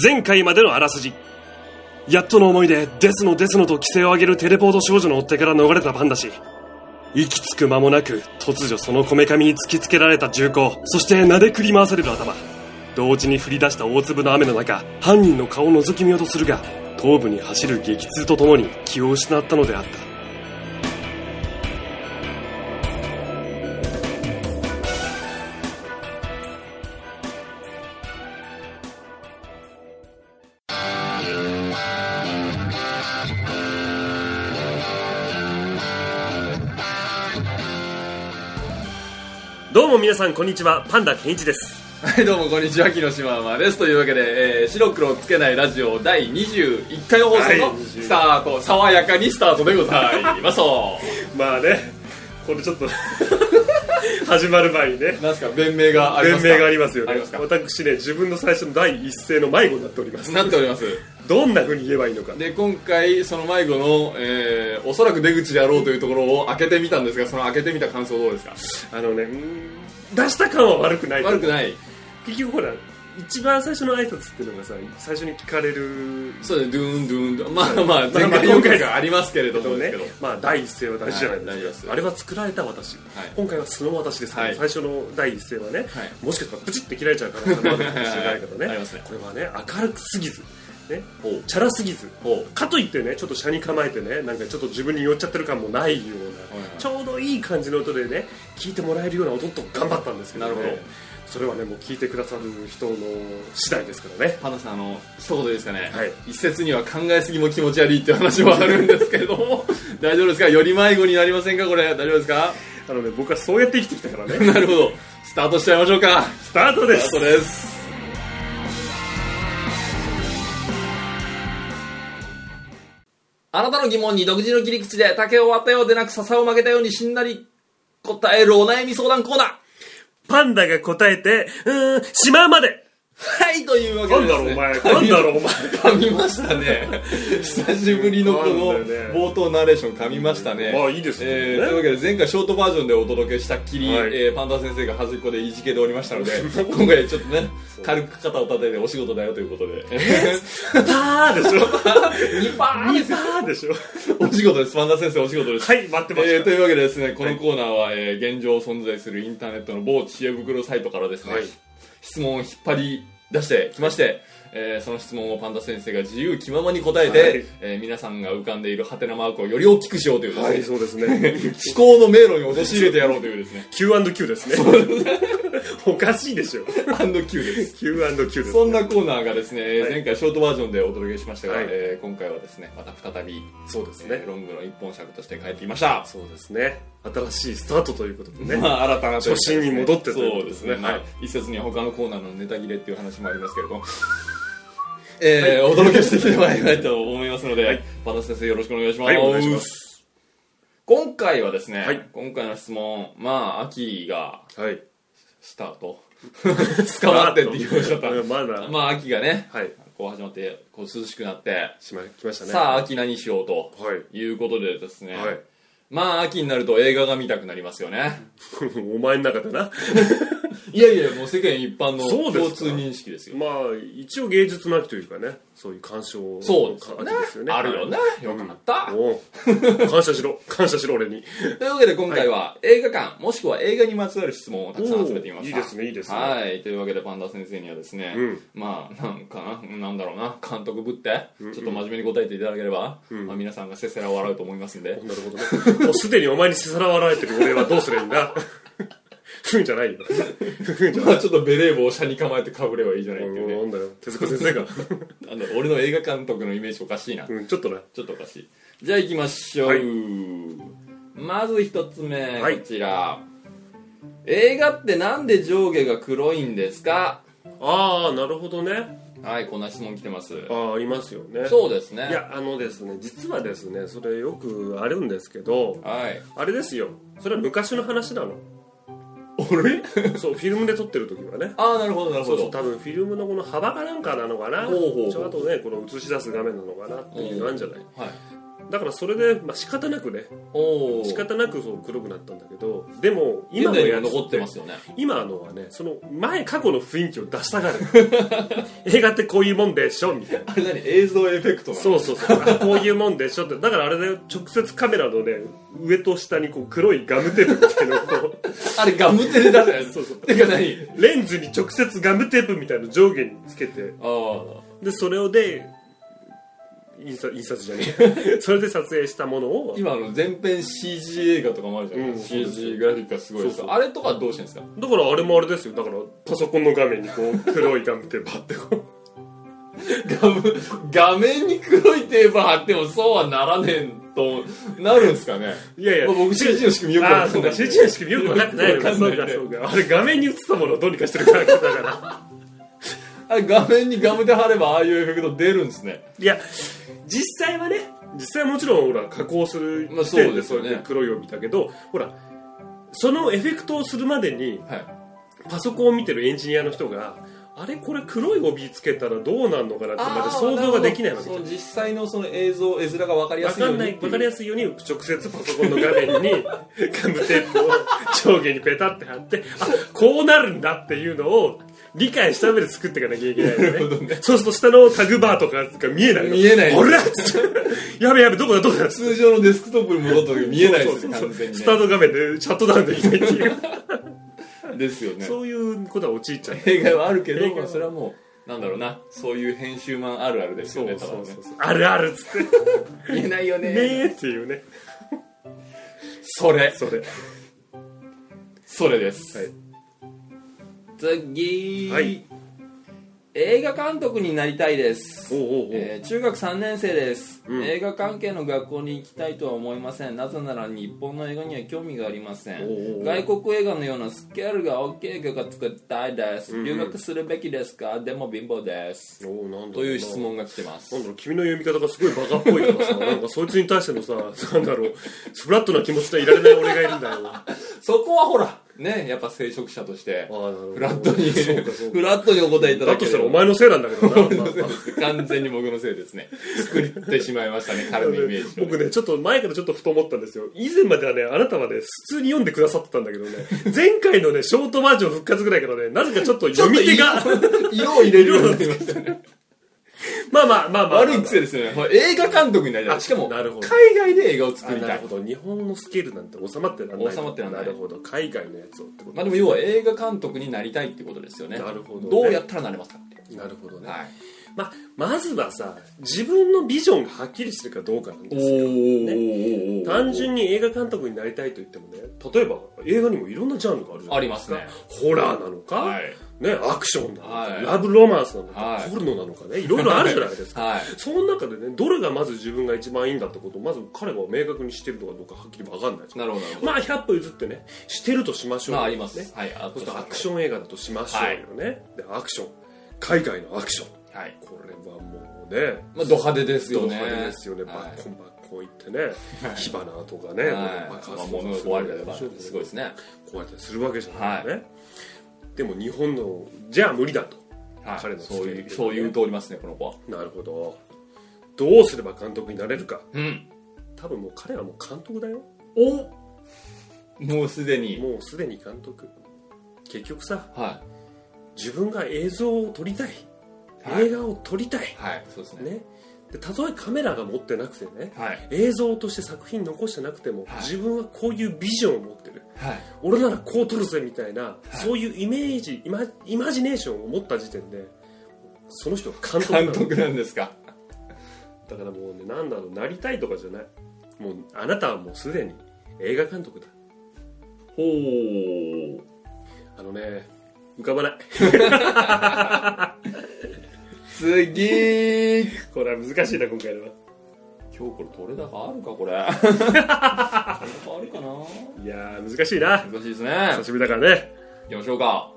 前回までのあらすじ。やっとの思いでデスのデスのと規制を上げるテレポート少女の追手から逃れたパンダ氏。息つく間もなく突如そのこめかみに突きつけられた銃口。そして撫でくり回される頭。同時に降り出した大粒の雨の中犯人の顔を覗き見ようとするが頭部に走る激痛とともに気を失ったのであった。皆さんこんにちは。パンダケンイチです。はいどうもこんにちは木下真です。というわけで、えー、白黒つけないラジオ第21回放送はいのスタート、爽やかにスタートでございます。まあね。これちょっと 始まる前にね。なんすか？弁明がありま弁すか？明がありますよね。ありますか？私ね自分の最初の第一声の迷子になっております。なっております。どんな風に言えばいいのか。で今回その迷子の、えー、おそらく出口であろうというところを開けてみたんですがその開けてみた感想どうですか？あのねうーん出した感は悪くない悪くない。結局ほら一番最初の挨拶っていうのがさ最初に聞かれるそうですドゥーンドゥーンドゥーンまあまあまあ前回4回がありますけれどけどね。もですけど、まあ第一声は大事じゃないですか、はいあれは作られた私、はい。今回は素の私ですから、はい。最初の第一声はね、はい。もしかしたらプチって切られちゃう可能性もあるかもしれないけどね。はい。ありますね。これはね明るくすぎずねチャラすぎずほかといってねちょっと車に構えてねなんかちょっと自分に寄っちゃってる感もないような、はいはい。ちょうどいい感じの音でね聞いてもらえるような音と頑張ったんですけど,、ね、なるほどそれはねもう聞いてくださる人の次第ですからね。パンダさんあの一言ですかね、はい。一説には考えすぎも気持ち悪いっていう話もあるんですけれども。大丈夫ですか？より迷子になりませんか？これ。大丈夫ですか？あのね僕はそうやって生きてきたからね。なるほど。スタートしちゃいましょうか。スタートです。スタートです。あなたの疑問に独自の切り口で竹を割ったようでなく笹を曲げたようにしんなり答えるお悩み相談コーナーパンダが答えてうーん島まで。はいというわけなんでですね。だろうお前なんだろうお前。噛みましたね。久しぶりのこの冒頭ナレーション噛みましたね。まあいいですね。えーというわけで前回ショートバージョンでお届けしたっきり、はい。えーパンダ先生が端っこでいじけておりましたので今回ちょっとね軽く肩を叩いてお仕事だよということで。パーでしょ。2パーですパーでしょ。お仕事です。パンダ先生お仕事です。はい待ってました、えーというわけでですねこのコーナーは、えー現状存在するインターネットの某知恵袋サイトからですね、はい質問を引っ張り出してきまして、えーその質問をパンダ先生が自由気ままに答えて、はい。えー皆さんが浮かんでいるハテナマークをより大きくしようというですね、はい。そうですね。思考の迷路に陥れてやろうというですね。Q&Q ですね おかしいでしょ。Q です。Q&Q ですそんなコーナーがですね、はい。前回ショートバージョンでお届けしましたが、はい。えー今回はですねまた再び、そうですね。えーロングの一本尺として帰ってきましたそうですね。新しいスタートということでね、まあ、新たなというか初心に戻ってということですね。そうですね、はいはい、一説には他のコーナーのネタ切れっていう話もありますけれども。えーお届けしていきたいまいと思いますので、はい。パンダ先生よろしくお願いします、はいお願いします。今回はですね、はい。今回の質問まあ秋がはいスタート。捕まってって言いましょうか。うんまだ、まあ秋がねはい。こう始まってこう涼しくなって、しま来ましたね。さあ秋何しようとはい。いうことでですね、はい。まあ秋になると映画が見たくなりますよね。お前の中でな いやいやもう世間一般の共通認識ですよ。まあ一応芸術の秋というかねそういう鑑賞そうですよね。ねあるよね、よかった、おう。感謝しろ。感謝しろ俺に。というわけで今回は映画館、もしくは映画にまつわる質問をたくさん集めてみましたいいですねいいですね。はい。というわけでパンダ先生にはですね、うん。まあなんかななんだろうな。監督ぶってちょっと真面目に答えていただければ、んまあ、皆さんがせせら笑うと思いますんで。なるほどね。もうすでにお前にせさらわれてる俺はどうすればいいんだ？ふんじゃないよ。ふんじゃない。まあちょっとベレー帽を車に構えてかぶればいいじゃないっていうね。なんだよ。手塚先生が。あの俺の映画監督のイメージおかしいな、うんちょっとな。ちょっとおかしい。じゃあ行きましょう、はい。まず一つ目、はい。こちら。映画ってなんで上下が黒いんですか？ああなるほどね。はいこんな質問来てます。ああいますよね。そうですね。いやあのですね実はですねそれよくあるんですけどはい。あれですよ。それは昔の話なの俺そうフィルムで撮ってる時はね。ああなるほどなるほど。そうそう多分フィルムのこの幅かなんかなのかな。ほうほうほう。ちょあとねこの映し出す画面なのかなっていうのあるんじゃない？はいだからそれで、まあ、仕方なくねおお仕方なくそう黒くなったんだけどでも今今のやのやつ残ってますよね。今のはねその前過去の雰囲気を出したがる。映画ってこういうもんでしょみたいな。あれ何？映像エフェクトなの？そうそうそう。あこういうもんでしょって。だからあれで直接カメラのね上と下にこう黒いガムテープみたいなのを。あれガムテで出したやつそうそう。てか何？レンズに直接ガムテープみたいなの上下につけて。ああでそれをで印刷印刷じゃねえ。それで撮影したものを。今あの全編 CG 映画とかもあるじゃないですか、うん CG グラフィックがすごいですあれとかどうしてんですか？だからあれもあれですよ。だからパソコンの画面にこう黒いガムテープ貼ってこう。画面画面に黒いテープ貼ってもそうはならねえとなるんですかね？いやいや。まあ僕 CG の仕組みよくわああそうか。かんない CG の仕組みよく分かってないのかそうわかんないねかそうかあれ画面に映ったものをどうにかしてるからだからあれ画面にガムで貼ればああいうエフェクト出るんですね。いや実際はね実際はもちろんほら加工するまあそうですよね。そうやって黒いを見たけどほらそのエフェクトをするまでにはい。パソコンを見てるエンジニアの人があれこれ黒い帯つけたらどうなるのかなってまで想像ができないわけじゃん。実際のその映像絵面が分かりや分すいように。分かりやすいように直接パソコンの画面に ガムテープを上下にペタって貼ってあこうなるんだっていうのを理解した上で作っていかなきゃいけないよね。そうすると下のタグバーとかが見えないの。見えない。ほらっつって。やべやべどこだどこだ通常のデスクトップに戻った時見えないですよそうそうそう完全に、スタート画面でシャットダウンできないっていうね、ですよね。そういうことは陥っちゃう。弊害はあるけどそれはもうなんだろうな。そういう編集マンあるあるですよねただね。あるあるっつって。言えないよね。ねえっていうね。それ。それ。それです、はい次、はい。映画監督になりたいです。おえー中学3年生です、うん。映画関係の学校に行きたいとは思いません。なぜなら日本の映画には興味がありません。外国映画のようなスケールが大きい映画が作りたいです、うんうん。留学するべきですか？でも貧乏です。おうなんだという質問が来てます。なんだろう君の読み方がすごいバカっぽいからさ なんかそいつに対してのさなんだろうフラットな気持ちでいられない俺がいるんだよ。あ そこはほらねやっぱ聖職者としてフラットにフラットにお答えいただければ。だとしたらお前のせいなんだけどな。完全に僕のせいですね。作ってしまいましたね彼のイメージを僕ねちょっと前からちょっとふと思ったんですよ。以前まではねあなたはね普通に読んでくださってたんだけどね。前回のねショートバージョン復活ぐらいからねなぜかちょっと読み手が色を入れるようになりましたねまあまあまあまあ悪い癖ですよね。映画監督になりたい。あしかも海外で映画を作りたあないるほど。日本のスケールなんて収まってない。収まってない。なるほど。海外のやつをってこと。まあでも要は映画監督になりたいってことですよね。なるほどね。どうやったらなれますかってなるほどね、はいまあ、まずはさ自分のビジョンがはっきりしてるかどうかなんですよ。お単純に映画監督になりたいと言ってもね例えば映画にもいろんなジャンルがあるじゃないでか。ありますすね。ホラーなのか、はい。ね、アクションなのか、はい。ラブロマンスなのか、はい。ポルノなのかねいろいろあるじゃないですか。はい。その中でねどれがまず自分が一番いいんだってことをまず彼は明確にしてるのかどうかはっきり分かんないなるほどまあ100歩譲ってねしてるとしましょうよまああります。ねはいあそうするとアクション映画だとしましょうよね、でアクション。海外のアクションはい。これはもうね。まあド派手ですよドね派手ですよね、はい。バッコンバッコンいってね、火花とかね、はい。爆まあ発とかすごいですね。こうやってするわけじゃないね、でも日本のじゃあ無理だと。はい。彼のそういうそういう通りますねこの子は。なるほど。どうすれば監督になれるか。うん。多分もう彼はもう監督だよ。おもうすでに。もうすでに監督。結局さ。は自分が映像を撮りたい、はい映画を撮りたい。いはいそうですね。ね。でたとえカメラが持ってなくてねはい。映像として作品残してなくても、はい。自分はこういうビジョンを持ってる。はい。俺ならこう撮るぜみたいな、そういうイメージイマイマジネーションを持った時点でその人は監督なの。監督なんですか？だからもうねなんだろうなりたいとかじゃない。もうあなたはもうすでに映画監督だ。ほう。あのね浮かばない 次。これは難しいな今回のは。今日これ取れ高あるかこれ。取れ高あるかな？いやー難しいな。難しいですね。久しぶりだからね。行きましょうか。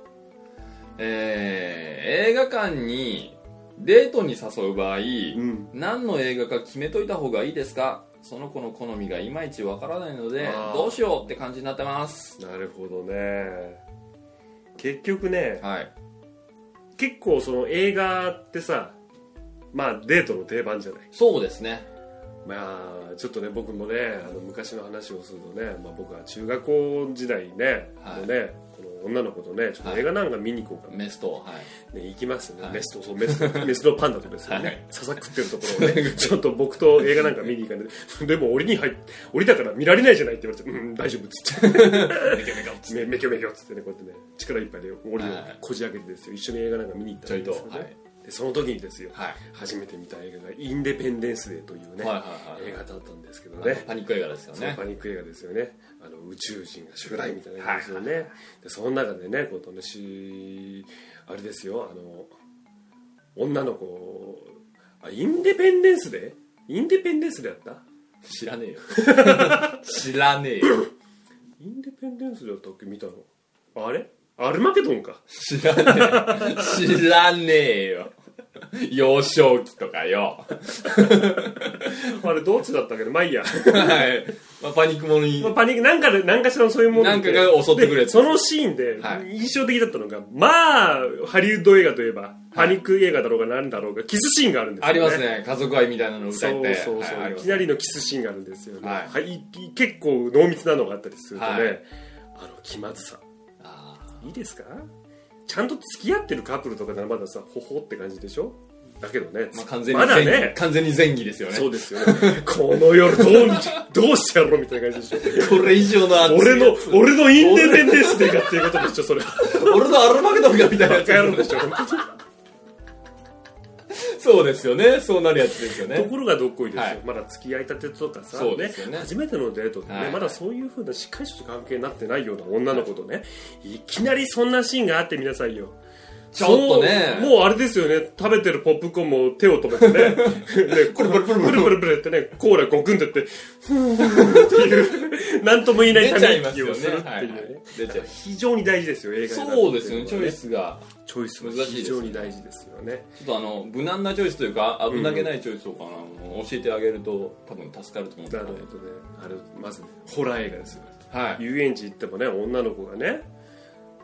えー、映画館にデートに誘う場合、うん。何の映画か決めといた方がいいですか？その子の好みがいまいちわからないのであー。どうしようって感じになってます。なるほどね。結局ねはい結構その映画ってさまあデートの定番じゃない？そうですね。まあちょっとね僕もねあの昔の話をするとね、まあ、僕は中学校時代ね,、はい。もうね女の子とねちょっと映画なんか見に行こうか、メスとはい。ね、行きましてね、はい。メスとそうメスと メスのパンダとですよね、はい。笹食ってるところをね ちょっと僕と映画なんか見に行かないで。も檻に入っ檻だから見られないじゃないって言われてうん大丈夫っつって。めめきょめきょっつってねこうやってね力いっぱいで檻をはい。こじ開けてですよ。一緒に映画なんか見に行ったちょいとんですよね、はいでその時にですよ、はい。初めて見た映画が「インデペンデンス・デー」というね、はいはいはい映画だったんですけどね。パニック映画ですよね。パニック映画ですよね。あの宇宙人が襲来みたいな感じですよね、でその中でねこのしあれですよあの女の子あインデペンデンスデー？インデペンデンスデーだった？知らねえよ。知らねえよ。インデペンデンスデーだったっけ？見たの。あれ？アルマゲドンか。知らねえ。知らねえよ 幼少期とかよ。あれどっちだったっけどまあいいや、はい、まあ、パニックものに。まあ、パニックなんかで何かしらのそういうものなんかが襲ってくるやつでそのシーンではい。印象的だったのが、まあハリウッド映画といえばパニック映画だろうが何だろうがキスシーンがあるんですよ、ね、ありますね。家族愛みたいなのを歌そうってそうそう、はい。ありますいきなりのキスシーンがあるんですよね、はい。はいい結構濃密なのがあったりするとね、はい。あの気まずさ。あいいですか？ちゃんと付き合ってるカップルとかならまださほほって感じでしょ？だけどね、ーまあ完全にまだね。完全に前儀ですよね。そうですよね。この夜どうにどうしてやろうみたいな感じでしょ？これ以上の俺のやつ。俺のインデペンデンスデーかっていうことでしょそれ俺のアルマゲドンがみたいなやバカ野郎つでしょそうですよね。そうなるやつですよね。ところがどっこいですよ、はい。まだ付き合いたてとかさ、ね。初めてのデートでね、はい。まだそういうふうなしっかりした関係になってないような女の子とね、い、きなりそんなシーンがあってみなさいよちょっとね。もうあれですよね。食べてるポップコーンも手を止めてね。でプルプルプルプル。プルプルってねコーラゴクンってってふーっていう何とも言えない出ためちゃいますよ息をするっていうね、ねはいはい。出ちゃう非常に大事です。よ映画そうですよね。チョイスが。チョイスが難しいですね。非常に大事ですよね。ちょっとあの無難なチョイスというか危なげないチョイスとかな、あの教えてあげると多分助かると思うんでなるほどね。あれまずねホラー映画ですよ。はい。遊園地行ってもね女の子がね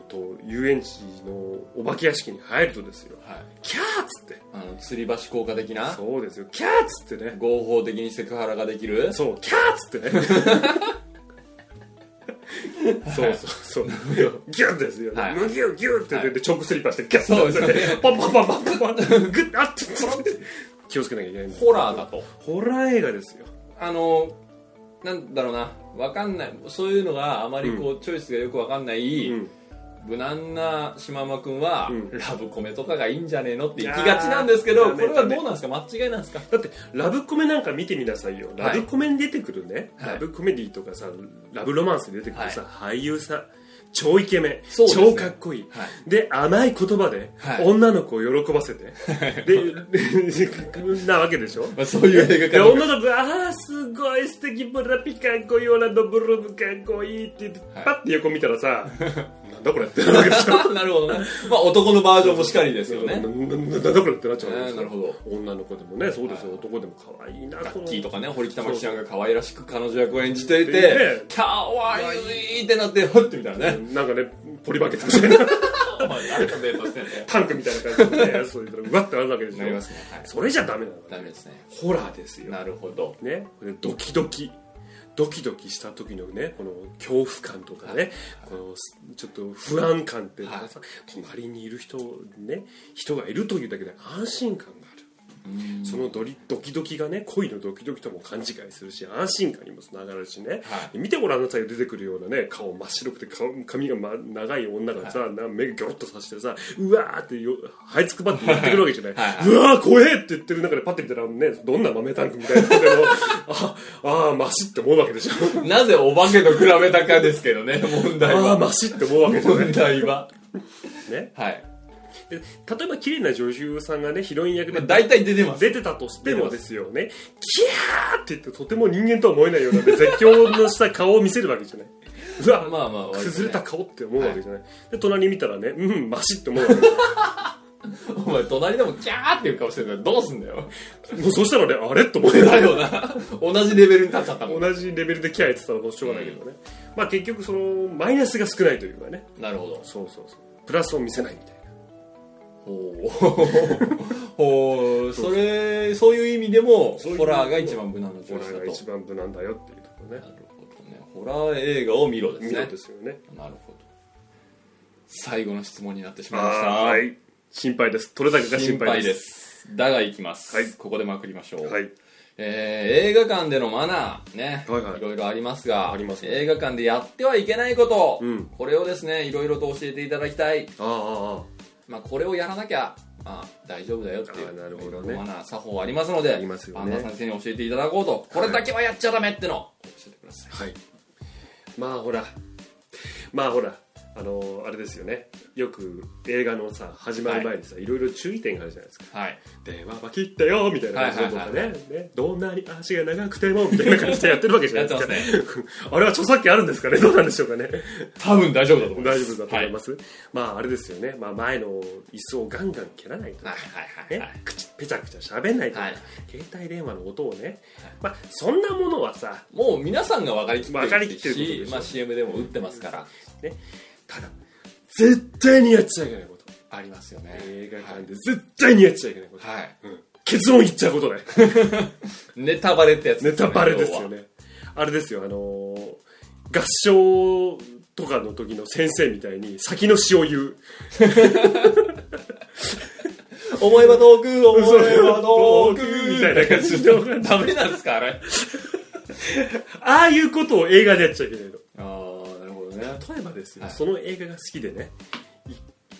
と遊園地のお化け屋敷に入るとですよ。はい。キャーっつって。あの吊り橋効果的な？そうですよ。キャーっつって。ね合法的にセクハラができる？そうキャーっつって。ね そうそうそう。ギュッですよ。ね、はい。ギュッギュッってはい。でチョークスリッパーしてギャッそうですよね。パンパンパンパンパンパングッあっつって気をつけなきゃいけないホラーだとホラー映画ですよあのなんだろうなわかんないそういうのがあまりこう、チョイスがよくわかんない、うん無難な島間君は、うん。ラブコメとかがいいんじゃねえのって行きがちなんですけどこれはどうなんですか？間違いなんですか？だってラブコメなんか見てみなさいよ。ラブコメに出てくるね、はい。ラブコメディとかさラブロマンスに出てくるさ、俳優さん超イケメン、そうですね。超かっこいい、はい。で甘い言葉で、はい。女の子を喜ばせて、でなわけでしょ？まあ、そういう映で画女の子が「ああすごい素敵。ブラピかっこいい。オランドブルームかっこいい」って言って、はい。パッて横見たらさ「な んだこれ」ってなるわけでしょ なるほどね。まあ男のバージョンもしかりですよね。なななんだこれってなっちゃうわけですよねなるほど。女の子でもねそうですよ、男でも可愛いなガッキーとかね堀北真希ちゃんが可愛らしく彼女役を演じていてでね「かわいい!」ってなってほってみたいなねなんかねポリバケツみたいな。タンクみたいな感じでね そう言ったらうわってなるわけでしょなりますね。はい。それじゃダメなのダメですね。ホラーですよ。なるほど。ね。ドキドキドキドキした時のねこの恐怖感とかね、このちょっと不安感っていうのがさ、隣にいる人ね人がいるというだけで安心感がそのドリドキドキがね恋のドキドキとも勘違いするし安心感にもつながるしね、はい。見てごらんなさいよ出てくるようなね顔真っ白くて顔髪が、ま、長い女がさ、な目がギョロッとさしてさうわーってよ這いつくばってやってくるわけじゃない、はいうわー怖えって言ってる中でパッて見たらねどんな豆タンクみたいなの？ああーマシって思うわけでしょ。なぜお化けと比べたかですけどね問題ああはマシって思うわけじゃない。問題は。ね。はいで例えば綺麗な女優さんがねヒロイン役でまあ大体出てます。出てたとしてもですよねキャーって言ってとても人間とは思えないような、ね、絶叫のした顔を見せるわけじゃない。うわ、まあまあね。崩れた顔って思うわけじゃない、で隣に見たらねうんマシって思うわけ お前隣でもキャーっていう顔してるからどうすんだよ。もうそしたらねあれ？と思ってだよ。な同じレベルに立っちゃったもん同じレベルでキャー言ってたらもうしょうがないけどね、まあ結局そのマイナスが少ないというかね。なるほど。そうそうそう。プラスを見せないみたいなほう。ほう。それそういう意味でもホラーが一番無難な調ホラーが一番無難だよっていうところね。なるほどね。ホラー映画を見ろですね。見ろですよね。なるほど。最後の質問になってしまいました。はい。心配です。取れ高が心心配で配です。すだがいきます、はい。ここでまくりましょう、はい。えー映画館でのマナーね、はいはい。ろいろありますがありますね。映画館でやってはいけないこと、うん。これをですねいろいろと教えていただきたい、あああまあ、これをやらなきゃ、まあ、大丈夫だよっていうなるほどね。作法ありますのでありますよね。パンダ先生に教えていただこうと。これだけはやっちゃダメってのを教えてください。あはい。まあほら。まあほらあのあれですよね。よく映画のさ始まる前にさ、い、ろいろ注意点があるじゃないですか。はい電話は切ってよみたいな感じとかね,、はいはい。ね。どんなに足が長くてもみたいな感じでやってるわけじゃないですかやってあれは著作権あるんですかね？どうなんでしょうかね？多分大丈夫だと思います。大丈夫だと思います、まああれですよね、まあ、前の椅子をガンガン蹴らないとか、はいはいはいはい。ね、口ペチャペチャ喋んないとか、はい。携帯電話の音をね、まあそんなものはさもう皆さんが分かりきってる分かりきってることでしまあ、CM でも打ってますからただ絶対にやっちゃいけないことありますよね。映画館で絶対にやっちゃいけないこと、はい。うん。結論言っちゃうことね ネタバレってやつネですよタバレですよね。あれですよあのー合唱とかの時の先生みたいに先の詩を言う。思えば遠く思えば遠くみたいな感じの ダメなんですかあれ。ああいうことを映画でやっちゃいけないのね。例えばですよ、はい。その映画が好きでね。い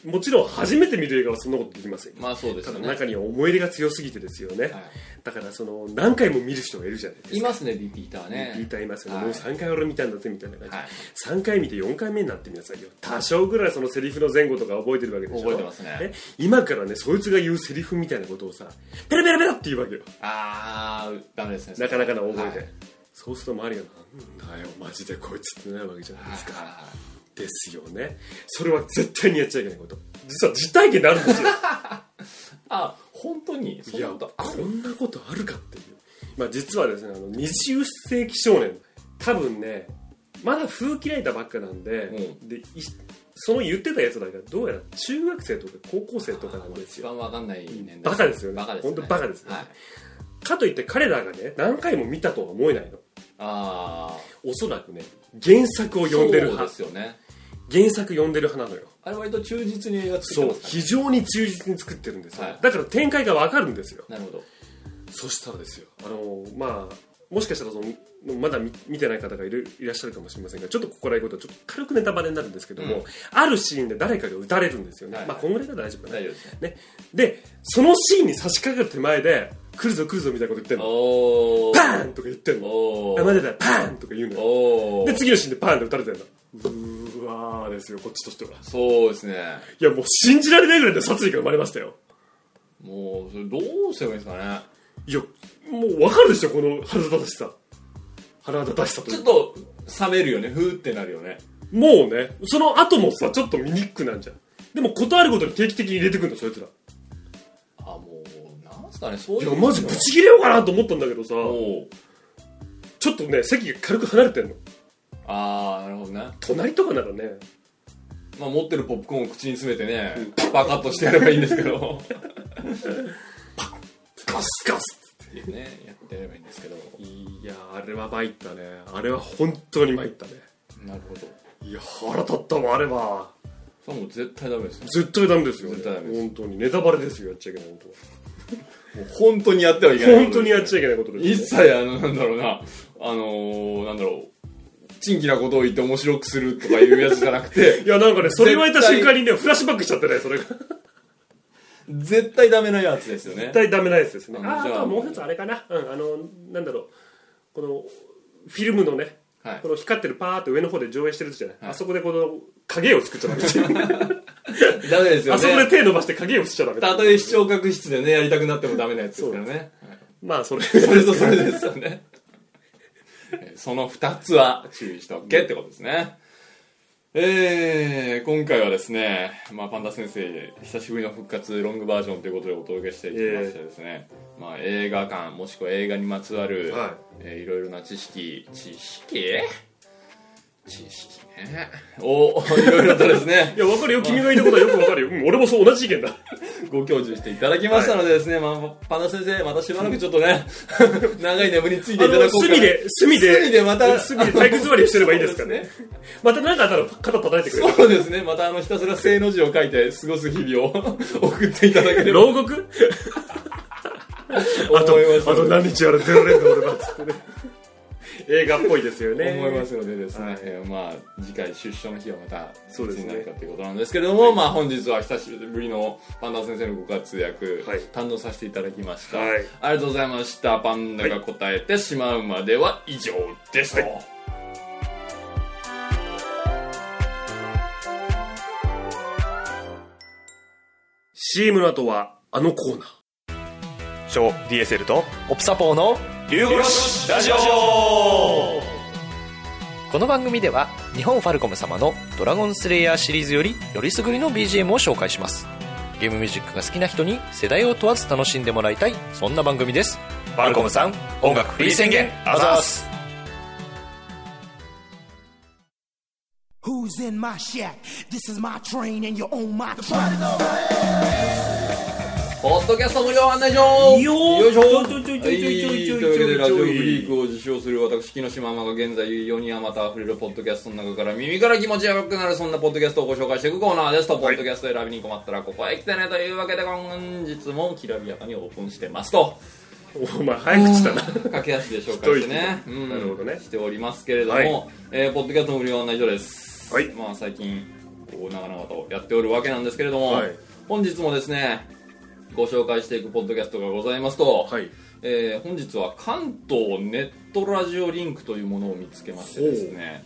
もちろん初めて見る映画はそんなことできませんよ。まあそうですただ中には思い入れが強すぎてですよね、はだからその何回も見る人がいるじゃないですか。いますねリピーターね。リピーターいますよね、はい。もう3回俺見たんだぜみたいな感じ、はい。3回見て4回目になってみなさいよ。多少ぐらいそのセリフの前後とか覚えてるわけでしょ。覚えてますね。今からねそいつが言うセリフみたいなことをさペラペラペラって言うわけよ。ああダメですねなかなかな大声で、はいそうすると周りが「なんだよマジでこいつ」ってなるわけじゃないですか、はいはいはい。ですよね。それは絶対にやっちゃいけないこと。実は実体験であるんですよ。あ本当に？そいやんなことあこるんなことあるかっていう、まあ、実はですねあの20世紀少年。多分ねまだ風切られたばっかなんで,、でいその言ってたやつだけどどうやら中学生とか高校生とかなんです一よ番わかんない年代。バカですよね。バカですね。本当バカですよね。はい。かといって彼らがね何回も見たとは思えないのあおそらくね原作をあ読んでるそうで派すよね。原作読んでる派なのよ。あれ割と忠実に映画作ってそうますから非常に忠実に作ってるんですよ、はい。だから展開がわかるんですよ。なるほど。そしたらですよあのまあもしかしたらそのまだ見見てない方がいるいらっしゃるかもしれませんがちょっとここらへんことはちょっと軽くネタバレになるんですけども、うん。あるシーンで誰かが撃たれるんですよね、はい。まあこんぐらいなら大丈夫かな大丈夫ですねね。でそのシーンに差し掛かる手前で来るぞ来るぞみたいなこと言ってんの。パーンとか言ってんの。おあ待てだパーンとか言うの。で次のシーンでパーンって撃たれてんの。うーわーですよこっちとしては。そうですね。いやもう信じられないぐらいの殺意が生まれましたよ。もうそれどうすればいいんですかね。いやもう分かるでしょこの腹立たしさ。腹立たしさとちょっと冷めるよね。ふーってなるよね。もうねその後もさちょっと見にくくなんじゃん。でも事あるごとに定期的に入れてくんだそいつらかねそういいうやマジブチ切れようかなと思ったんだけどさ。おう。ちょっとね席が軽く離れてんの。ああなるほどね隣とかならね。まあ持ってるポップコーンを口に詰めてねバカッとしてやればいいんですけど。ガスガスっていうね。やってやればいいんですけど。いやあれは参ったね。あれは本当に参ったね。なるほど。いや腹立ったわあれは。それはもう絶対ダメですよ。絶対ダメですよ、ね、絶対ダメです本当に。ネタバレですよやっちゃいけないこもう本当にやってはいけとない。本当にやっちゃゃいけないことです一切あのなんだろうな。あのー、なんだろう。珍奇なことを言って面白くするとかいうやつじゃなくて いやなんかねそれ言われた瞬間にねフラッシュバックしちゃってねそれが。絶対ダメなやつですよね。絶対ダメなやつですね。ああとはもう一つあれかな、うん、あのなんだろう。このフィルムのねはい。この光ってるパーって上の方で上映してるじゃない、はい。あそこでこの影を作っちゃダメですよ ダメですよあそこでね手伸ばして影をしちゃダメ。たとえ視聴覚室でねやりたくなってもダメなやつですからね。まあそれ。それとそれですよね。えーその2つは注意しておけってことですね。えー、今回はですね、まあ、パンダ先生久しぶりの復活ロングバージョンということでお届けしていきましてですね、まあ、映画館もしくは映画にまつわる、はい。えーいろいろな知識知識？知識ね。をいろいろとですね。いや分かるよ。君が言ったことはよく分かるよ、うん、俺もそう同じ意見だ。ご教授していただきましたのでですね、まあ、パンダ先生、またしばらくちょっとね、長い眠りについていただこうか。隅で、隅で、隅でまた隅で体育座りしてればいいですかね。また何かあったら肩叩いてくれ。る。そうですね、またあの、ひたすら正の字を書いて過ごす日々を送っていただければ。牢獄あとあと何日やら出られんの俺はつってね。映画っぽいですよね。思いますのでですね、はい。えーまあ次回出所の日はまたそうですね。いつになるかということなんですけれども、まあ本日は久しぶりのパンダ先生のご活躍、はい。堪能させていただきました、はい。ありがとうございました。パンダが答えてしまうまでは以上ですと、はい。CM の後はあのコーナー。小 DSL とオプサポーの龍殺しラジオこの番組では日本ファルコム様の「ドラゴンスレイヤー」シリーズよりよりすぐりの BGM を紹介しますゲームミュージックが好きな人に世代を問わず楽しんでもらいたいそんな番組ですファルコムさん音楽フリー宣言あざーす Who's in my shack? This is my train and you own my track. ポッドキャスト無料案内状よよいしょ。というわけでラジオフリークを受賞する私木下ママが現在世にあまた溢れるポッドキャストの中から耳から気持ちが良くなるそんなポッドキャストをご紹介していくコーナーです。と、ポッドキャスト選びに困ったらここへ来てねというわけで本日もきらびやかにオープンしてますと。お前早口だな。駆け足で紹介してねうん。なるほどね。しておりますけれども、はい。えーポッドキャスト無料案内所です、はい。まあ最近こう長々とやっておるわけなんですけれども、はい。本日もですねご紹介していくポッドキャストがございますと、はい。えー本日は関東ネットラジオリンクというものを見つけましてですね、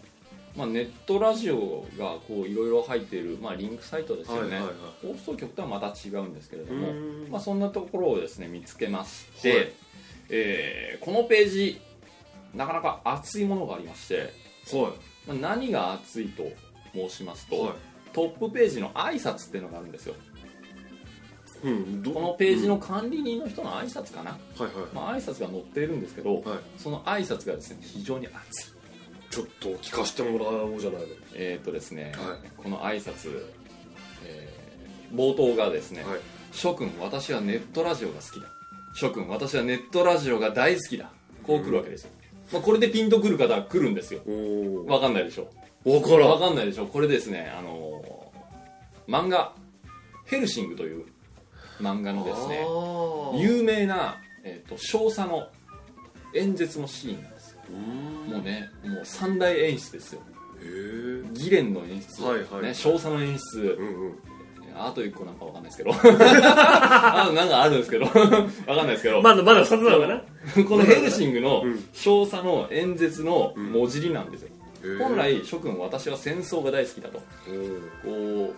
まあ、ネットラジオがこういろいろ入っている、まあ、リンクサイトですよね、はいはいはい。放送局とはまた違うんですけれどもまあ、そんなところをですね見つけまして、はい。えーこのページなかなか熱いものがありまして、はまあ、何が熱いと申しますと、はい。トップページの挨拶っていうのがあるんですよ。い。うん。どこのページの管理人の人の挨拶かな、はいはい。まあ挨拶が載っているんですけど、はい。その挨拶がですね非常に熱いちょっと聞かせてもらおうじゃないの。えーとですね、はいこの挨拶、えー冒頭がですねはい。「諸君私はネットラジオが好きだ」「諸君私はネットラジオが大好きだ」こう来るわけですよ、まあ、これでピンとくる方は来るんですよ。わかんないでしょわからん。わかんないでしょこれですねあのー漫画「ヘルシング」という漫画のですね有名な、えー、と少佐の演説のシーンなんですよ。もうねもう三大演出ですよ。へえ。議連の演出、はいはい。ね、少佐の演出、うんうん。あと一個なんかわかんないですけど。あとなんかあるんですけど。わかんないですけど、まだまだ2つなのかな？このヘルシングのうん。少佐の演説の文字りなんですよ、へー。本来諸君私は戦争が大好きだと。こう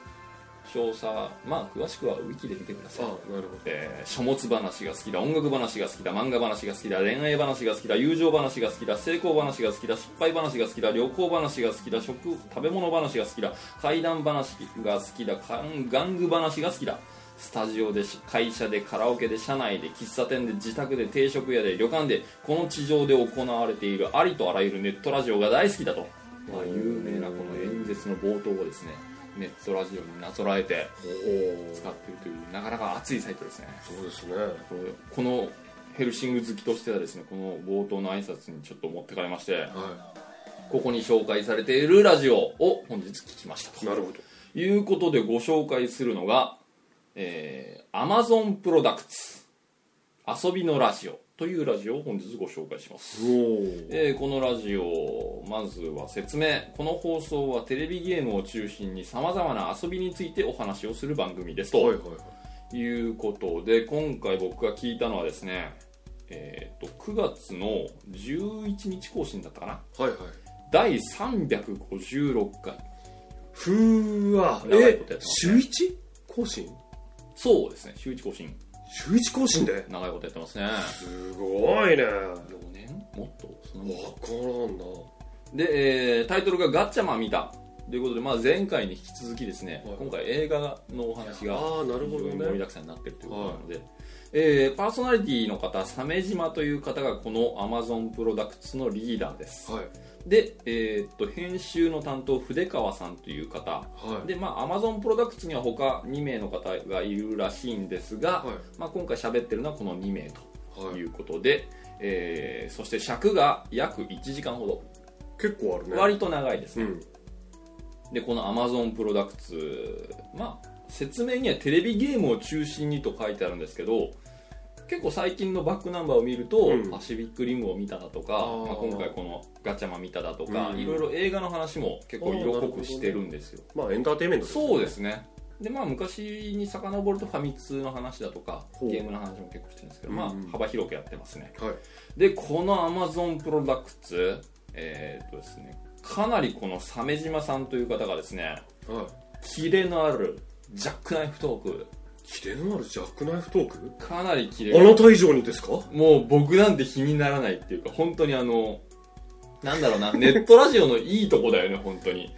少佐まあ詳しくはウィキで見てください。あなるほど。えー書物話が好きだ音楽話が好きだ漫画話が好きだ恋愛話が好きだ友情話が好きだ成功話が好きだ失敗話が好きだ旅行話が好きだ食食べ物話が好きだ怪談話が好きだかん玩具話が好きだ。スタジオでし会社でカラオケで社内で喫茶店で自宅で定食屋で旅館でこの地上で行われているありとあらゆるネットラジオが大好きだと、まあ、有名なこの演説の冒頭をですねネットラジオになぞらえて。使っているというなかなか熱いサイトですねそうですね。このヘルシング好きとしてはですねこの冒頭の挨拶にちょっと持ってかれましてはここに紹介されているラジオを本日聞きましたい。なるほど。ということでご紹介するのが、えー、Amazon プロダクツ遊びのラジオというラジオを本日ご紹介します。えーこのラジオまずは説明この放送はテレビゲームを中心にさまざまな遊びについてお話をする番組ですと、はいはいはい。いうことで今回僕が聞いたのはですねえー、と9月の11日更新だったかな？はいはい。第356回ふーわ。長いえことやって、ます週 1? 更新？そうですね週1更新週1更新で？長いことやってますね。すごいね。4年？もっと？そのわからんな。で、えータイトルが「ガッチャマン見た。ということで、まあ、前回に引き続きですね、はい今回映画のお話があーなるほどね。盛りだくさんになってるということなので、えーパーソナリティの方鮫島という方がこの Amazon プロダクツのリーダーです。はい。で、えーっと編集の担当筆川さんという方。はい。で、まあ、Amazon プロダクツには他2名の方がいるらしいんですが、はい。まあ、今回喋ってるのはこの2名とはい。いうことで、えーそして尺が約1時間ほど。結構あるね。割と長いですね、うん。でこの Amazon プロダクツまあ説明にはテレビゲームを中心にと書いてあるんですけど結構最近のバックナンバーを見ると、うん。パシフィックリムを見ただとかまあ、今回このガチャマン見ただとか、うん。いろいろ映画の話も結構色濃くしてるんですよ。まあエンターテインメントそうですね。でまあ昔に遡るとファミ通の話だとかゲームの話も結構してるんですけど、まあうん幅広くやってますね。はい。でこの Amazon プロダクツえーっとですねかなりこの鮫島さんという方がですねはい。キレのあるジャックナイフトーク。キレのあるジャックナイフトーク？かなりキレあなた以上にですか？もう僕なんて比にならないっていうか本当にあのなんだろうなネットラジオのいいとこだよね本当に。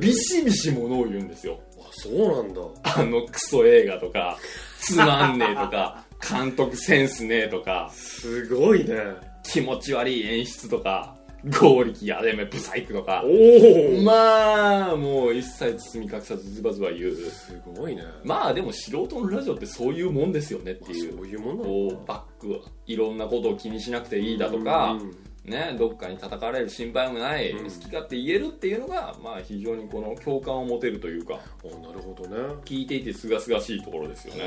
ビシビシものを言うんですよ。あそうなんだ。あのクソ映画とかつまんねえとか 監督センスねえとかすごいね。気持ち悪い演出とか合力やでめブサイクとか。おおまあもう一切包み隠さずズバズバ言う。すごいね。まあでも素人のラジオってそういうもんですよねってそう。いういうもんなのこうバックいろんなことを気にしなくていいだとか、うんね、どっかに叩かれる心配もない、うん。好き勝手言えるっていうのが、まあ、非常にこの共感を持てるというか。あなるほどね。聞いていてすがすがしいところですよね。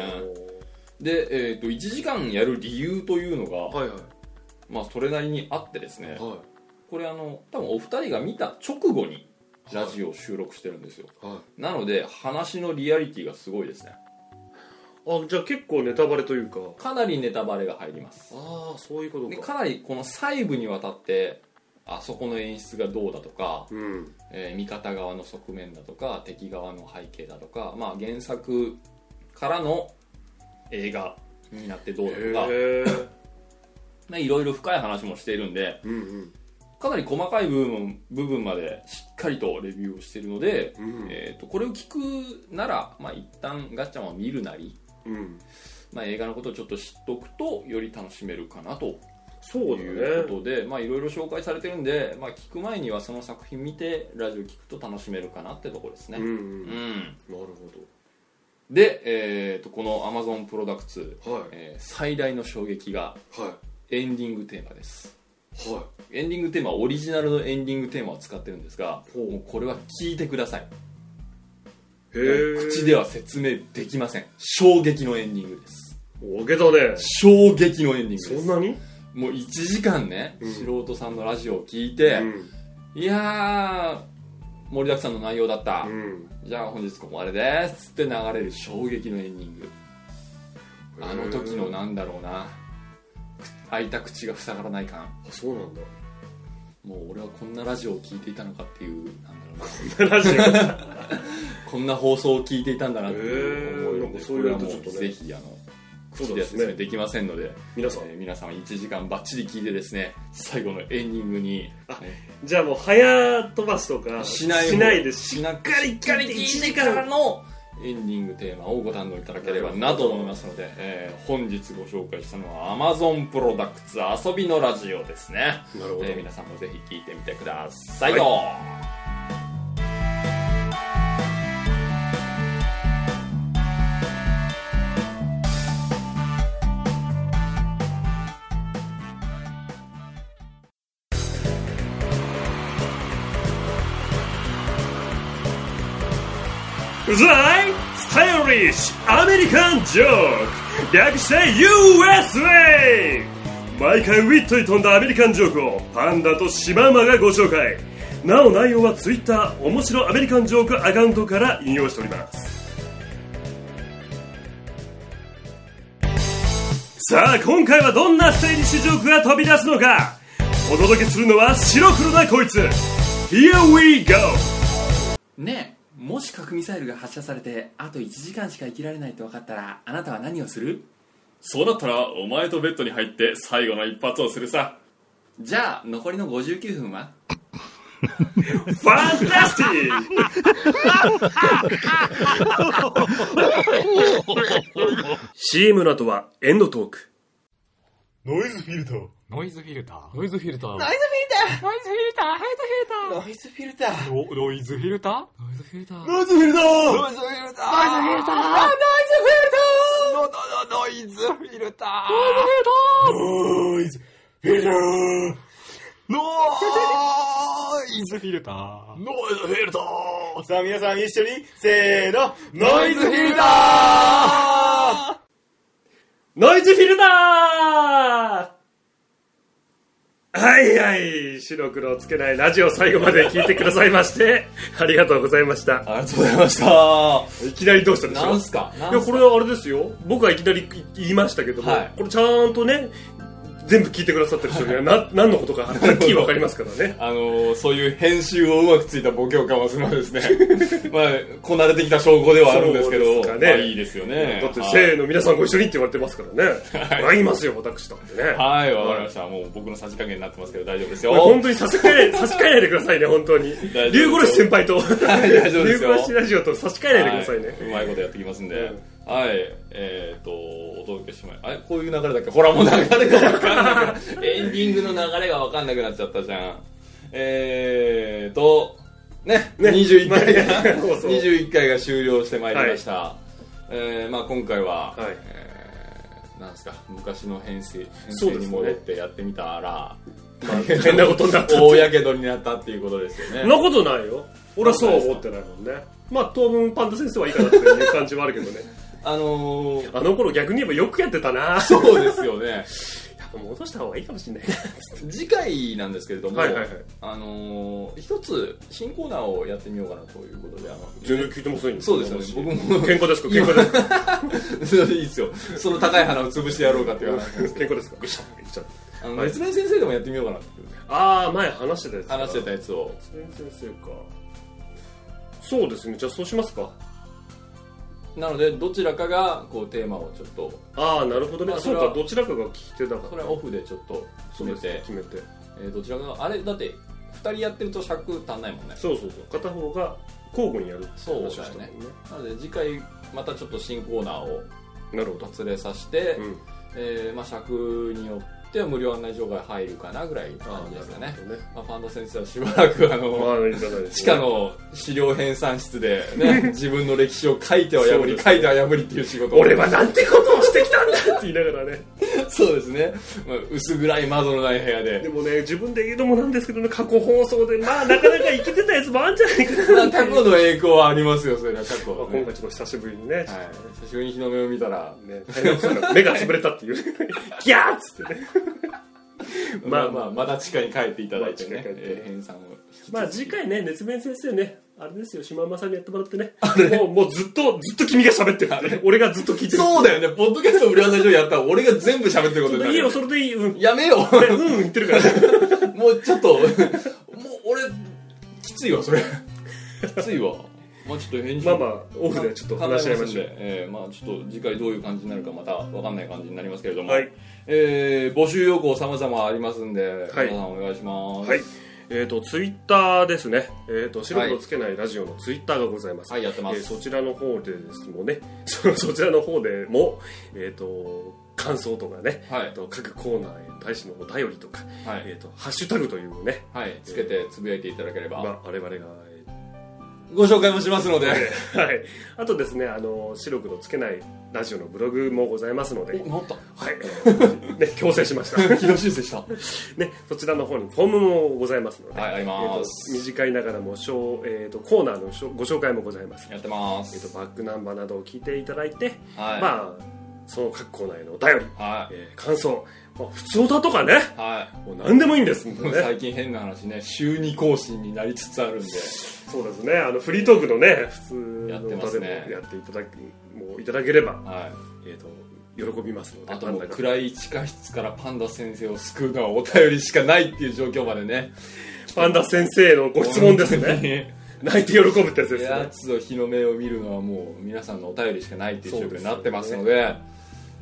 おで、えー、と1時間やる理由というのが、ーはいはい。まあ、それなりにあってですね。はこれあの多分お二人が見た直後にラジオを収録してるんですよ。い。はい。なので話のリアリティがすごいですね。あじゃあ結構ネタバレというか。かなりネタバレが入ります。ああそういうことか。でかなりこの細部にわたってあそこの演出がどうだとか、うん。えー味方側の側面だとか敵側の背景だとか、まあ、原作からの映画になってどうだとか。いろいろ深い話もしているんでうんうんかなり細かい部分部分までしっかりとレビューをしているので、うん。えー、とこれを聞くなら、まあ、一旦ガッチャマンを見るなり、うんまあ、映画のことをちょっと知っておくとより楽しめるかなとそうだいうこねとでまあいろいろ紹介されてるんで、まあ、聞く前にはその作品見てラジオ聞くと楽しめるかなってとこですね、うんうんうん。なるほで、えー、とこの Amazon プロダクツ、どはい。えー最大の衝撃がはエンディングテーマですエンディングテーマはオリジナルのエンディングテーマを使ってるんですがもうこれは聞いてください。口では説明できません。衝撃のエンディングです。大げたね。衝撃のエンディングです。そんなに？もう1時間ね、うん。素人さんのラジオを聞いて、うん。いやー盛りだくさんの内容だった、うん。じゃあ本日ここまでです。って流れる衝撃のエンディング。あの時のなんだろうな開いた口が塞がらない感。あそうなんだ。もう俺はこんなラジオを聞いていたのかっていうなんだろうな。ラジオ。こんな放送を聞いていたんだなっていう思いへーなんかそういもうぜひあの口で説明できませんので皆さん。えー皆さん1時間バッチリ聞いてですね最後のエンディングに、あねじゃあもう早飛ばしとかしないしないです。しなしっかり聞いてからのエンディングテーマをご堪能いただければなと思いますので、えー本日ご紹介したのは Amazon プロダクツ遊びのラジオですね、なるほど。えー皆さんもぜひ聞いてみてくださいと、うざいスタイリッシュアメリカンジョーク略して USA 毎回ウィットに富んだアメリカンジョークをパンダとシマウマがご紹介。なお内容は Twitter 面白アメリカンジョークアカウントから引用しております。さあ今回はどんなスタイリッシュジョークが飛び出すのか。お届けするのは白黒なこいつ。Here we go! ねえ。もし核ミサイルが発射されてあと1時間しか生きられないと分かったらあなたは何をする？そうだったらお前とベッドに入って最後の一発をするさ。じゃあ残りの59分は？ファンタスティー シームの後はエンドトーク。ノイズフィルター。ノイズフィルター？ノイズフィルター。ノイズフィルター。ノイズフィルターノイズフィルター。ノイズフィルター。ノイズフィルター？ノイズフィルター。ノイズフィルター。ノイズフィルター。ノイズフィルター。ノイズフィルター。ノイズフィルター。ノイズフィルター。ノイズフィルター。さあ皆さん一緒に、せーの、ノイズフィルター。ノイズフィルター。はいはい。白黒つけないラジオ最後まで聞いてくださいまして、ありがとうございました。ありがとうございましたいきなりどうしたでしょなんすか？いや、これはあれですよ。僕はいきなり言いましたけども、はいこれちゃんとね、全部聞いてくださってる人にはな何のことかはっきりわかりますからね。あのーそういう編集をうまくついたボケをかますのはですね まあこなれてきた証拠ではあるんですけどすかね。まあいいですよね。だって、はい。せーの、皆さんご一緒にって言われてますからね。はい、いますよ、私だってね。はいわかりました。もう僕のさじ加減になってますけど大丈夫ですよ。本当に差し替え 差し替えないでくださいね、本当に。大丈夫ですよ。竜殺し先輩と、大丈夫ですよ。竜殺しラジオと差し替えないでくださいね。はい。うまいことやってきますんで、うんはいえっ、とお届けしまいあれこういう流れだっけ？ほらもう流れが分かんなくな エンディングの流れが分かんなくなっちゃったじゃん。えーとねね21回がまあそう。そう21回が終了してまいりました、えーまあ、今回は、はい。えーなんですか昔の編成編成に戻ってやってみたら、まあ変なことになった。大やけどになったっていうことですよね。そんなことないよ。俺はそうは思ってないもんね。まあ、当分パンダ先生はいいかなっていう感じはあるけどね。あのー、あの頃逆に言えばよくやってたな。そうですよね やっぱ戻した方がいいかもしれないな。次回なんですけれども、はいはいはいあのー一つ新コーナーをやってみようかなということであの全然聞いてませんよ。そうですよね僕も喧嘩ですか？喧嘩ですか？いいですよその高い花を潰してやろうかっていう話なんですか？よいしょよいしょどあの熱弁先生でもやってみようかなってああ、前話してたやつか。話してたやつを先生か。そうですね。じゃあそうしますか。なのでどちらかがこうテーマをちょっとああ、なるほどね。まあそれはそうか、どちらかが聞いてたから。それはオフでちょっとそうです決めて決めて。えーどちらかがあれだって2人やってると尺足んないもんねそうそうそう。片方が交互にやるってそう話をしたもんね。なので次回またちょっと新コーナーをなるほど。連れさせて、うん。えーまあ、尺によっては無料案内所が入るかなぐらいの感じですかね。まあ、パンダ先生はしばらくあの、地下の資料編纂室でね 自分の歴史を書いては破り書いては破りっていう仕事を俺はなんてことをしてきたんだって言いながらね。そうですね、まあ、薄暗い窓のない部屋で。でもね、自分で言うのもなんですけどね、過去放送で、まあ、なかなか生きてたやつもあるんじゃないかな。過去の栄光はありますよそれは過去。まあ今回ちょっと久しぶりにね、はい、久しぶりに日の目を見たら。ね目が潰れたっていう。ギャーっつってね。まあまあまだ地下に帰っていただいてね、まあ次回ね、熱弁先生ね、あれですよ、島山さんにやってもらってね。もう、もうずっと、ずっと君が喋ってるってね。俺がずっと聞いてる。そうだよねポッドキャスト無料案内所やったら俺が全部喋ってることになるいいよ、それでいい。うん。やめよううん、うん、言ってるからね。もうちょっと、もう俺、きついわ、それ。きついわ。まあちょっと返事まあまあ、オフでちょっと話し合いましょう。えーまあちょっと次回どういう感じになるかまたわかんない感じになりますけれども、はいえー募集要項様々ありますんで、はい皆さんお願いします。はい。えっ、と、ツイッターですね。えっ、と、白黒つけないラジオのツイッターがございます。はいやってます。えーそちらの方でですもね、そ そちらの方でも、えっ、と、感想とかね、はい。えーと各コーナーへの対してのお便りとか、はい。えっ、と、ハッシュタグというね、はい、つけてつぶやいていただければ、まあ、我々が、えご紹介もしますので、ー はい。あとですね、あの、白黒つけないラジオのブログもございますので、お、なった。はい。ね、強制しました。軌道修正した。ね、そちらの方にフォームもございますので、はいありますえーと短いながらもしょう、えー、とコーナーのご紹介もございます、やってまえー、す。とバックナンバーなどを聞いていただいて、はい。まあその各コーナーへのお便り、はえー感想、まあ、普通歌とかね。い。はい。もう何でもいいんですね。最近変な話ね、週2更新になりつつあるんで、そうですね。あのフリートークのね普通やっての歌でもやっていただきもういただければ、はい。えー、と喜びますのであともう暗い地下室からパンダ先生を救うのはお便りしかないっていう状況までね。パンダ先生のご質問ですね。ね。泣いて喜ぶってやつですやねつを日の目を見るのはもう皆さんのお便りしかないっていう状況になってますので、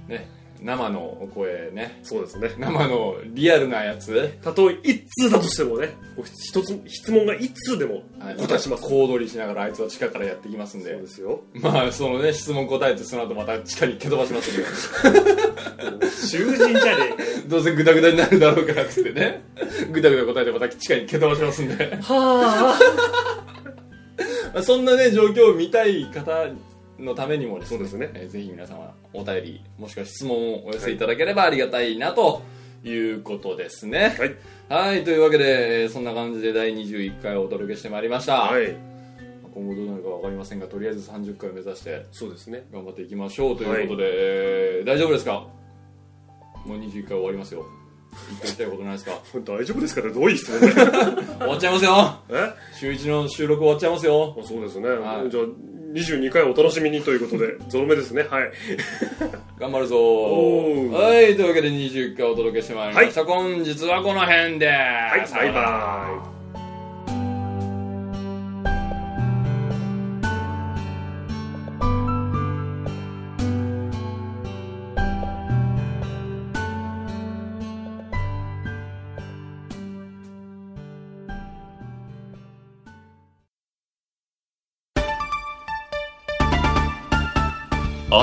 ね、生の声ね。そうですね。生のリアルなやつ。たとえ一通だとしてもね一つ質問が一通でも答えします。小躍りしながらあいつは地下からやってきますんで。そうですよ。まあそのね質問答えてその後また地下に蹴飛ばしますんで。囚人じゃねえどうせグダグダになるだろうからっつってね。グダグダ答えてまた地下に蹴飛ばしますんで。は まあそんなね状況を見たい方のためにもですねそうですね。えーぜひ皆様お便りもしくは質問をお寄せいただければありがたいなということですね。はい。はいというわけでえーそんな感じで第21回をお届けしてまいりました、はい。今後どうなるか分かりませんがとりあえず30回を目指してそうですね。頑張っていきましょうということで、えー大丈夫ですか？もう21回終わりますよ。言っておきたいことないですか？大丈夫ですかね？どういう質問 終わっちゃいますよ。え？週1の収録終わっちゃいますよ。あそうですね、はい。じゃあ22回お楽しみにということで ゾロ目ですね。はい。頑張るぞ。おー。はいというわけで21回お届けしてまいりました、本日はこの辺で、はいバイさよ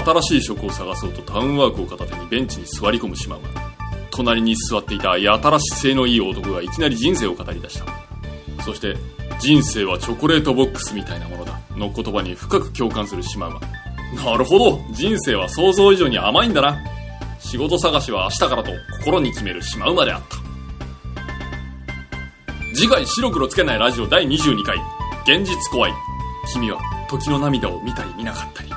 新しい職を探そうとタウンワークを片手にベンチに座り込む島が隣に座っていたやたら姿勢のいい男がいきなり人生を語り出した。そして人生はチョコレートボックスみたいなものだ。の言葉に深く共感する島がなるほど。人生は想像以上に甘いんだな。仕事探しは明日からと心に決めるシマウマであった。次回白黒つけないラジオ第22回。現実怖い。君は時の涙を見たり見なかったり。